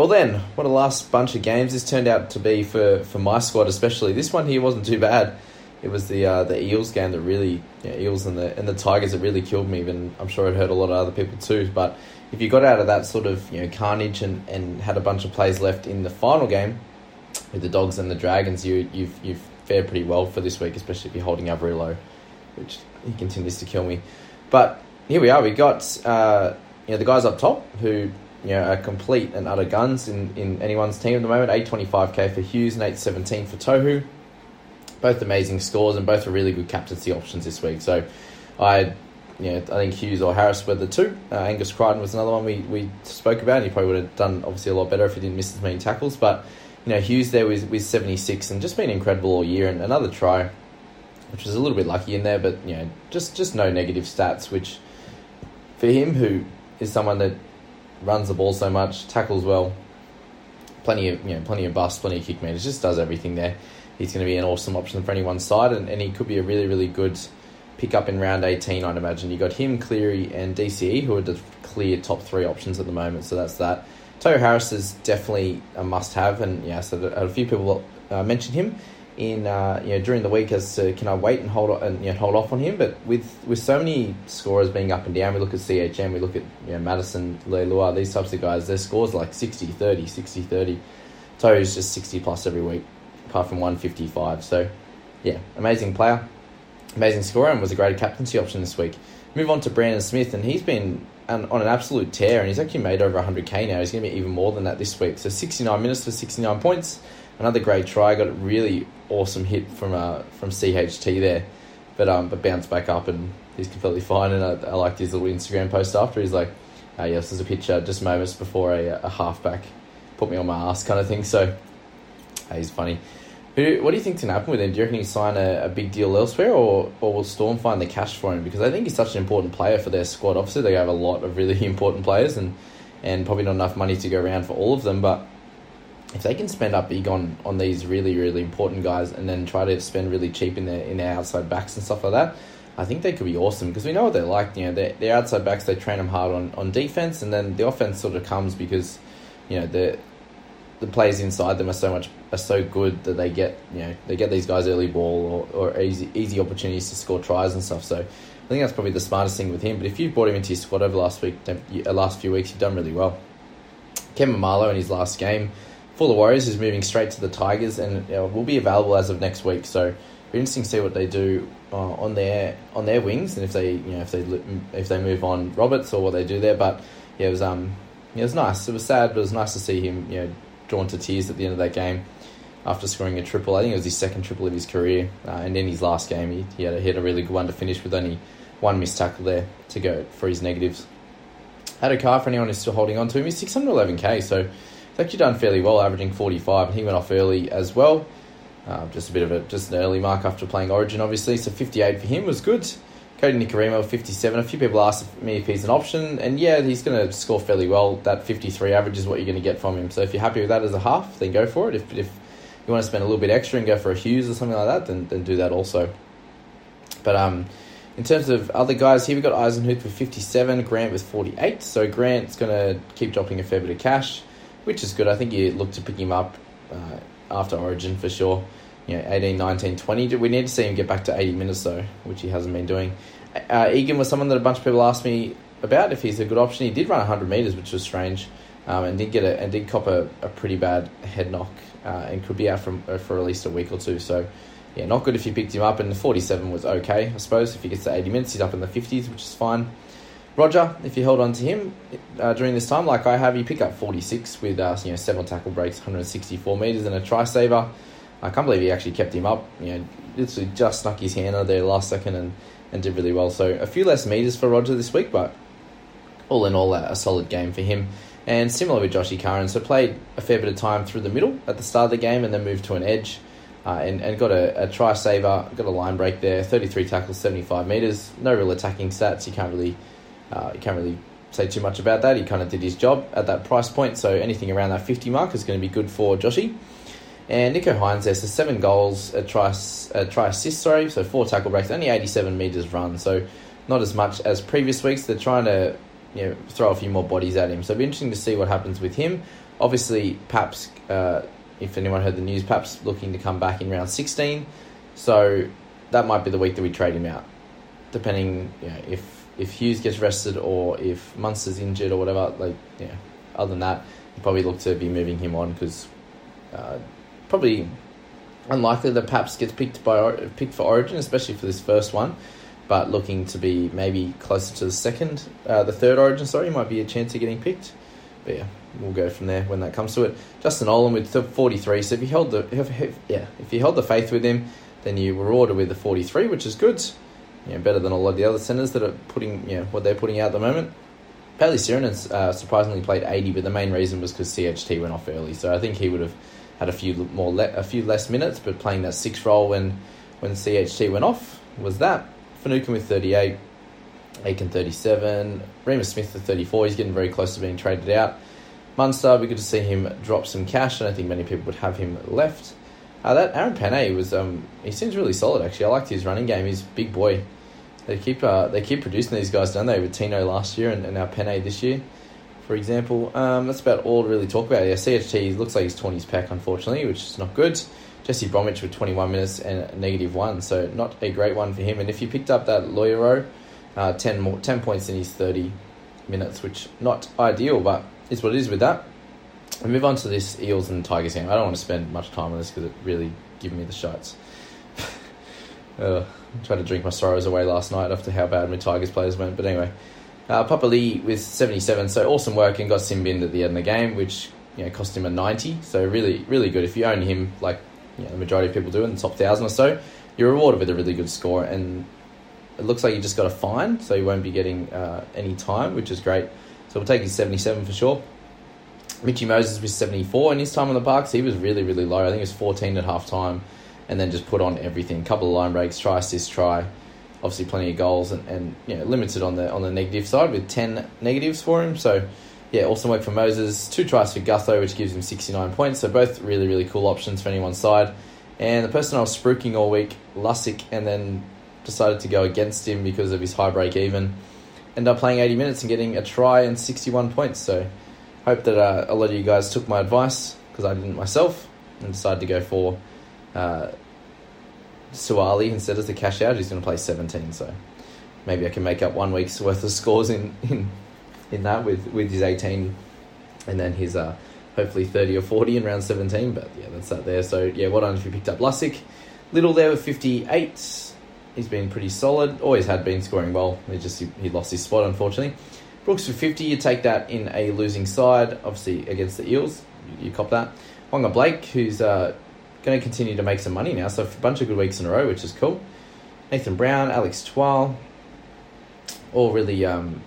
Well then, what a last bunch of games this turned out to be for, for my squad, especially this one here wasn't too bad. It was the uh, the Eels game that really Eels and the and the Tigers that really killed me. Even I'm sure it hurt a lot of other people too. But if you got out of that sort of you know carnage and, and had a bunch of plays left in the final game with the Dogs and the Dragons, you you've you've fared pretty well for this week, especially if you're holding Averillo, which he continues to kill me. But here we are. We got uh, you know the guys up top who you know are complete and utter guns in, in anyone's team at the moment. Eight twenty five k for Hughes and eight seventeen for Tohu. Both amazing scores and both are really good captaincy options this week. So I you know, I think Hughes or Harris were the two. Uh, Angus Crichton was another one we, we spoke about. And he probably would have done obviously a lot better if he didn't miss as many tackles. But you know, Hughes there with, with 76 and just been incredible all year. And another try, which was a little bit lucky in there, but you know, just just no negative stats. Which for him, who is someone that runs the ball so much, tackles well, plenty of you know plenty of busts, plenty of kick meters, just does everything there. He's going to be an awesome option for anyone's side, and, and he could be a really really good pick up in round 18, I'd imagine. You got him, Cleary, and DCE, who are the clear top three options at the moment, so that's that. Tohu Harris is definitely a must have, and yeah, so a few people uh, mentioned him in uh, you know during the week as to can I wait and hold and you know, hold off on him, but with with so many scorers being up and down, we look at CHM, we look at you know, Madison, Leilua, these types of guys, their scores are like 60 30, 60 30. Tohu's just 60 plus every week, apart from 155. So, yeah, amazing player amazing scorer and was a great captaincy option this week. Move on to Brandon Smith, and he's been on, on an absolute tear, and he's actually made over 100k now. He's going to be even more than that this week. So 69 minutes for 69 points. Another great try. Got a really awesome hit from uh, from CHT there, but um, but bounced back up, and he's completely fine. And I, I liked his little Instagram post after. He's like, uh, "Yes, there's a picture just moments before a, a halfback put me on my ass kind of thing." So uh, he's funny. Who, what do you think's to happen with him? Do you reckon he sign a, a big deal elsewhere, or, or will Storm find the cash for him? Because I think he's such an important player for their squad. Obviously, they have a lot of really important players, and, and probably not enough money to go around for all of them. But if they can spend up big on, on these really really important guys, and then try to spend really cheap in their in their outside backs and stuff like that, I think they could be awesome. Because we know what they're like. You know, their their outside backs they train them hard on, on defense, and then the offense sort of comes because you know the the players inside them are so much are so good that they get you know they get these guys early ball or, or easy easy opportunities to score tries and stuff. So I think that's probably the smartest thing with him. But if you've brought him into your squad over last week, uh, last few weeks, you've done really well. Kevin Marlowe in his last game for the Warriors is moving straight to the Tigers and you know, will be available as of next week. So be interesting to see what they do uh, on their on their wings and if they you know if they if they move on Roberts or what they do there. But yeah, it was um yeah, it was nice. It was sad, but it was nice to see him you know drawn to tears at the end of that game after scoring a triple. I think it was his second triple of his career, uh, and in his last game, he, he, had a, he had a really good one to finish with only one missed tackle there to go for his negatives. Had a car for anyone who's still holding on to him. He's 611k, so he's actually done fairly well, averaging 45, and he went off early as well. Uh, just a bit of a just an early mark after playing Origin, obviously. So 58 for him was good. Kodi Nikorima, 57. A few people asked me if he's an option, and yeah, he's going to score fairly well. That 53 average is what you're going to get from him. So if you're happy with that as a half, then go for it. If, if you want to spend a little bit extra and go for a Hughes or something like that, then, then do that also. But um, in terms of other guys, here we've got Eisenhuth with 57, Grant with 48. So Grant's going to keep dropping a fair bit of cash, which is good. I think you look to pick him up uh, after Origin for sure you know, 18, 19, 20. We need to see him get back to 80 minutes, though, which he hasn't been doing. Uh, Egan was someone that a bunch of people asked me about if he's a good option. He did run 100 metres, which was strange, um, and did get a, and did cop a, a pretty bad head knock, uh, and could be out from, uh, for at least a week or two. So, yeah, not good if you picked him up, and the 47 was okay, I suppose. If he gets to 80 minutes, he's up in the 50s, which is fine. Roger, if you held on to him uh, during this time, like I have, you pick up 46 with uh, you know seven tackle breaks, 164 metres, and a try saver. I can't believe he actually kept him up. You know, literally just snuck his hand out there last second and, and did really well. So a few less meters for Roger this week, but all in all, a, solid game for him. And similar with Joshy Curran, so played a fair bit of time through the middle at the start of the game and then moved to an edge. Uh, and, and got a, a try saver, got a line break there, 33 tackles, 75 metres. No real attacking stats. You can't really uh, you can't really say too much about that. He kind of did his job at that price point, so anything around that 50 mark is going to be good for Joshy. And Nicho Hynes there, so seven goals, a try, a try assist, sorry, so four tackle breaks, only 87 metres run, so not as much as previous weeks. They're trying to you know, throw a few more bodies at him. So it'll be interesting to see what happens with him. Obviously, Paps, uh, if anyone heard the news, Paps looking to come back in round 16. So that might be the week that we trade him out, depending you know, if if Hughes gets rested or if Munster's injured or whatever. Like, yeah, other than that, you probably look to be moving him on because. Uh, probably unlikely that Paps gets picked by picked for Origin, especially for this first one. But looking to be maybe closer to the second, uh, the third Origin. Sorry, might be a chance of getting picked. But yeah, we'll go from there when that comes to it. Justin Olam with forty three. So if you held the if, if, yeah if you held the faith with him, then you were ordered with the forty three, which is good. You know, better than a lot of the other centers that are putting you know what they're putting out at the moment. Bayley Sironen uh, surprisingly played 80, but the main reason was because CHT went off early. So I think he would have had a few more le- a few less minutes, but playing that six role when when CHT went off was that. Finucane with 38, Aiken 37, Reimis Smith with 34. He's getting very close to being traded out. Munster, we good to see him drop some cash. I don't think many people would have him left. Uh, that Aaron Pene was um, he seems really solid actually. I liked his running game. He's big boy. They keep uh, they keep producing these guys, don't they? With Tino last year and, and now Pene this year for example. Um, that's about all to really talk about. Yeah, CHT looks like he's torn his pack, unfortunately, which is not good. Jesse Bromwich with 21 minutes and negative one, so not a great one for him. And if you picked up that Loiero, uh, 10, more, 10 points in his 30 minutes, which not ideal, but is what it is with that. We move on to this Eels and Tigers game. I don't want to spend much time on this because it really gave me the shots. uh, I tried to drink my sorrows away last night after how bad my Tigers players went, but anyway. Uh, Lee with 77, so awesome work and got sin binned at the end of the game, which you know cost him a 90. So really, really good. If you own him, like you know, the majority of people do in the top thousand or so, you're rewarded with a really good score. And it looks like you just got a fine, so you won't be getting uh, any time, which is great. So we'll take his 77 for sure. Mitchy Moses was 74 in his time on the Parks. He was really, really low. I think it was 14 at half time, and then just put on everything. Couple of line breaks, try, assist, try obviously plenty of goals and, and you know limited on the on the negative side with ten negatives for him. So yeah, awesome work for Moses. Two tries for Gutho, which gives him sixty nine points. So both really really cool options for anyone's side. And the person I was spruiking all week, Lussick, and then decided to go against him because of his high break even. Ended up playing 80 minutes and getting a try and 61 points. So hope that uh, a lot of you guys took my advice because I didn't myself and decided to go for uh, Suaalii instead of the cash out. He's going to play 17, so maybe I can make up one week's worth of scores in in, in that with, with his 18 and then his uh, hopefully 30 or 40 in round 17. But yeah, that's that there. So yeah, what well if you picked up Lussick. Little there with 58. He's been pretty solid. Always had been scoring well. He just he, he lost his spot unfortunately. Brooks for 50. You take that in a losing side, obviously against the Eels. You, you cop that. Waqa Blake, who's uh, going to continue to make some money now. So a bunch of good weeks in a row, which is cool. Nathan Brown, Alex Twal, all really um,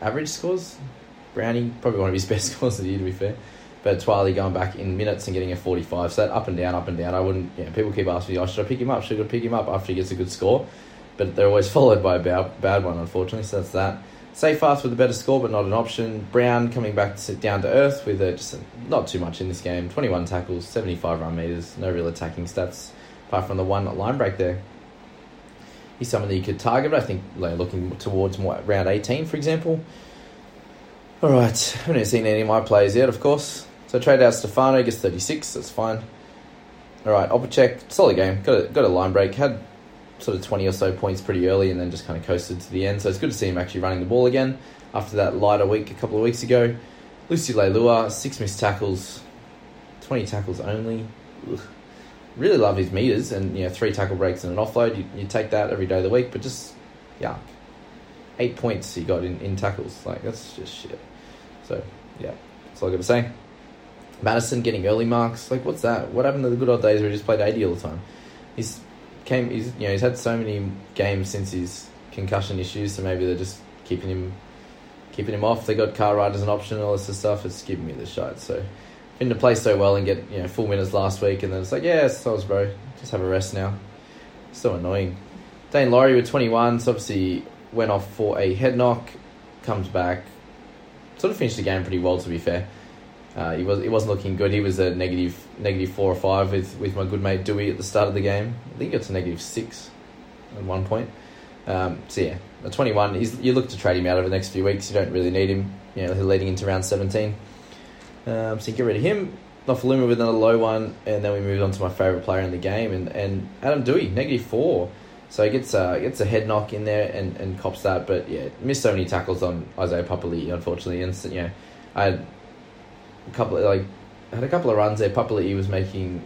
average scores. Brownie, probably one of his best scores of the year, to be fair. But Twiley going back in minutes and getting a 45. So that up and down, up and down. I wouldn't, you know, people keep asking me, oh, should I pick him up? Should I pick him up after he gets a good score? but they're always followed by a bad, bad one, unfortunately. So that's that. Safe fast with a better score, but not an option. Brown coming back to sit down to earth with a, just a, not too much in this game. 21 tackles, 75 run meters, no real attacking stats apart from the one line break there. He's someone that you could target, I think like, looking towards more, round 18, for example. All right, I haven't seen any of my players yet, of course. So trade out Stefano, gets 36, that's fine. All right, Opacek, solid game. Got a, got a line break, had sort of 20 or so points pretty early and then just kind of coasted to the end. So it's good to see him actually running the ball again after that lighter week a couple of weeks ago. Lucy Leilua, six missed tackles, 20 tackles only. Ugh. Really love his meters and you know three tackle breaks and an offload. You, you take that every day of the week, but just yeah, eight points he got in, in tackles. Like that's just shit. So yeah, that's all I've got to say. Madison getting early marks. Like what's that? What happened to the good old days where he just played eighty all the time? He's came. He's you know he's had so many games since his concussion issues, so maybe they're just keeping him keeping him off. They got Cartwright as an option, and all this stuff. It's giving me the shot. So been to play so well and get you know full minutes last week, and then it's like yeah, so bro, just have a rest now. So annoying. Daine Laurie with twenty one, so obviously went off for a head knock, comes back, sort of finished the game pretty well to be fair. Uh, he was he wasn't looking good. He was a negative negative four or five with, with my good mate Doueihi at the start of the game. I think it's a negative six at one point. Um, so yeah, a twenty one. You look to trade him out over the next few weeks. You don't really need him. You know, leading into round seventeen. Um, so you get rid of him. Nofoaluma with another low one, and then we moved on to my favourite player in the game, and, and Adam Doueihi negative four. So he gets a, gets a head knock in there and, and cops that, but yeah, missed so many tackles on Isaiah Papali'i, unfortunately. And know, I had a couple of, like had a couple of runs there. Papali'i was making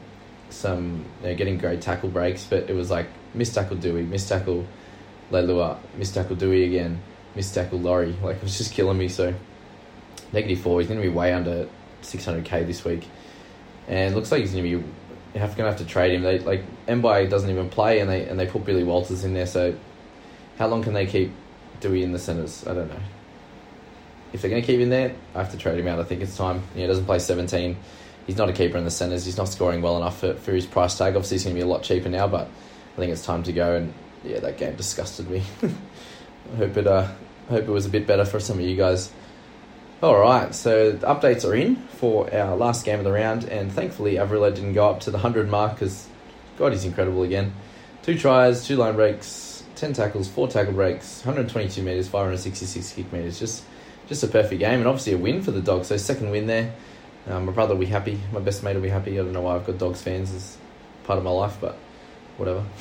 some, you know, getting great tackle breaks, but it was like missed tackle Doueihi, missed tackle Leilua, missed tackle Doueihi again, missed tackle Laurie. Like it was just killing me. So negative four. He's going to be way under 600k this week, and looks like he's going to be have going to have to trade him. They like Mbye doesn't even play, and they and they put Billy Walters in there. So how long can they keep Doueihi in the centres? I don't know. If they're going to keep him there, I have to trade him out. I think it's time. he doesn't play 17. He's not a keeper in the centres. He's not scoring well enough for, for his price tag. Obviously, he's going to be a lot cheaper now, but I think it's time to go. And yeah, that game disgusted me. I hope it uh, hope it was a bit better for some of you guys. All right, so the updates are in for our last game of the round, and thankfully Avrilo didn't go up to the 100 mark because, God, he's incredible again. Two tries, two line breaks, 10 tackles, four tackle breaks, 122 metres, 566 kick metres. Just just a perfect game, and obviously a win for the Dogs. So, second win there. Um, my brother will be happy, my best mate will be happy. I don't know why I've got Dogs fans as part of my life, but whatever.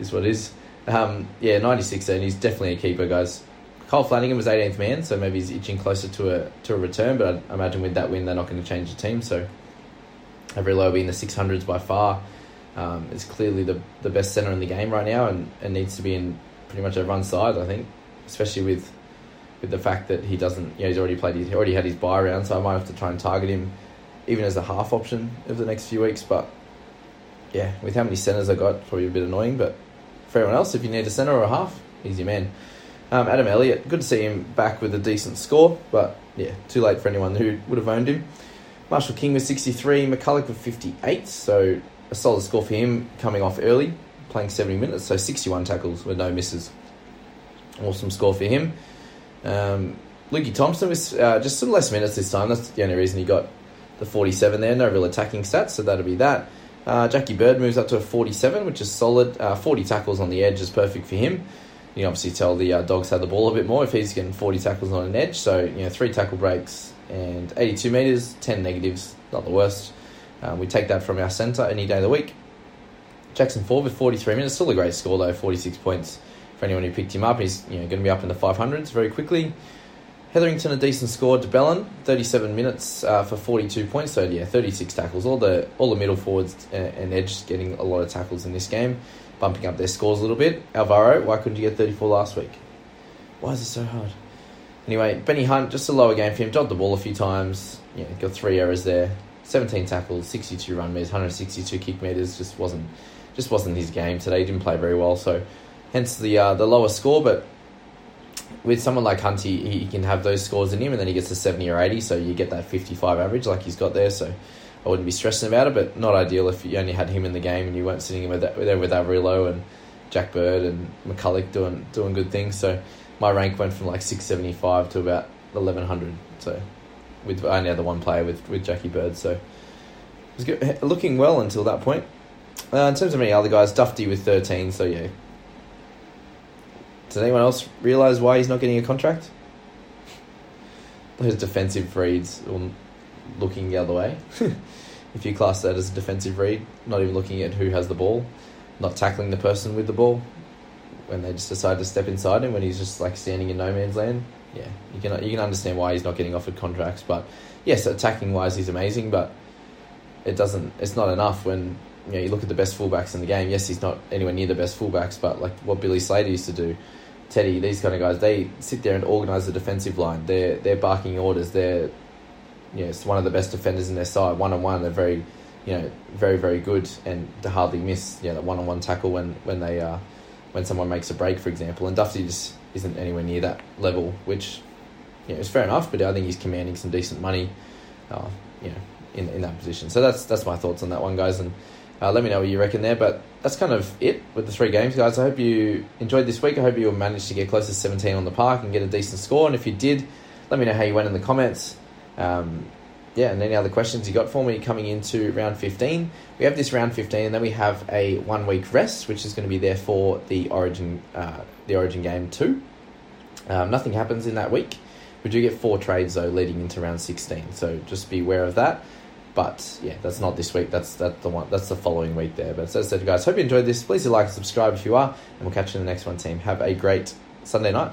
is what it is. Um, yeah, 96 and he's definitely a keeper, guys. Kyle Flanagan was 18th man, so maybe he's itching closer to a to a return. But I imagine with that win, they're not going to change the team. So every low be in the 600s by far. Um, is clearly the the best center in the game right now, and, and needs to be in pretty much everyone's side. I think, especially with with the fact that he doesn't, you know, he's already played, he already had his buy round, so I might have to try and target him, even as a half option over the next few weeks. But yeah, with how many centers I got, probably a bit annoying. But for everyone else, if you need a center or a half, he's your man. Um, Adam Elliott, good to see him back with a decent score, but yeah, too late for anyone who would have owned him. Marshall King with 63, McCulloch with 58, so a solid score for him coming off early, playing 70 minutes, so 61 tackles with no misses. Awesome score for him. Um, Lukey Thompson was uh, just some less minutes this time. That's the only reason he got the 47 there. No real attacking stats, so that'll be that. Uh, Jackie Bird moves up to a 47, which is solid. Uh, 40 tackles on the edge is perfect for him you obviously tell the uh, dogs had the ball a bit more if he's getting 40 tackles on an edge. So, you know, three tackle breaks and 82 metres, 10 negatives, not the worst. Um, we take that from our centre any day of the week. Jackson Ford with 43 minutes, still a great score though, 46 points for anyone who picked him up. He's you know going to be up in the 500s very quickly. Hetherington a decent score. de Belin 37 minutes uh, for 42 points. So yeah, 36 tackles. All the all the middle forwards and, and edge getting a lot of tackles in this game bumping up their scores a little bit. Alvaro, why couldn't you get 34 last week? Why is it so hard? Anyway, Benny Hunt, just a lower game for him. Dropped the ball a few times. Yeah, got three errors there. 17 tackles, 62 run meters, 162 kick meters. Just wasn't, just wasn't his game today. He didn't play very well, so hence the uh, the lower score. But with someone like Hunt, he, he can have those scores in him, and then he gets a 70 or 80, so you get that 55 average like he's got there. So I wouldn't be stressing about it, but not ideal if you only had him in the game and you weren't sitting with there with Avrilo and Jack Bird and McCulloch doing doing good things. So my rank went from like six seventy five to about eleven hundred. So with only the one player with with Jackie Bird. So it was good, looking well until that point. Uh, in terms of any other guys, Dufty with thirteen. So yeah. Does anyone else realise why he's not getting a contract? Those defensive reads looking the other way. if you class that as a defensive read, not even looking at who has the ball, not tackling the person with the ball, when they just decide to step inside him when he's just like standing in no man's land. Yeah, you can you can understand why he's not getting offered contracts, but yes, attacking wise he's amazing, but it doesn't. It's not enough when you know you look at the best fullbacks in the game. Yes, he's not anywhere near the best fullbacks, but like what Billy Slater used to do, Teddy, these kind of guys, they sit there and organise the defensive line. They're they're barking orders. They're you know, it's one of the best defenders in their side. One on one, they're very, you know, very very good, and to hardly miss, you know, one on one tackle when when they uh, when someone makes a break, for example. And Dufty just isn't anywhere near that level, which you know is fair enough. But I think he's commanding some decent money, uh, you know, in in that position. So that's that's my thoughts on that one, guys. And uh, let me know what you reckon there. But that's kind of it with the three games, guys. I hope you enjoyed this week. I hope you managed to get close to 17 on the park and get a decent score. And if you did, let me know how you went in the comments. Um, yeah, and any other questions you got for me coming into round 15? We have this round 15, and then we have a one week rest, which is going to be there for the Origin, uh, the Origin game two. Um, nothing happens in that week. We do get four trades though, leading into round 16. So just be aware of that. But yeah, that's not this week. That's that the one. That's the following week there. But as I said, guys, hope you enjoyed this. Please do like and subscribe if you are, and we'll catch you in the next one. Team, have a great Sunday night.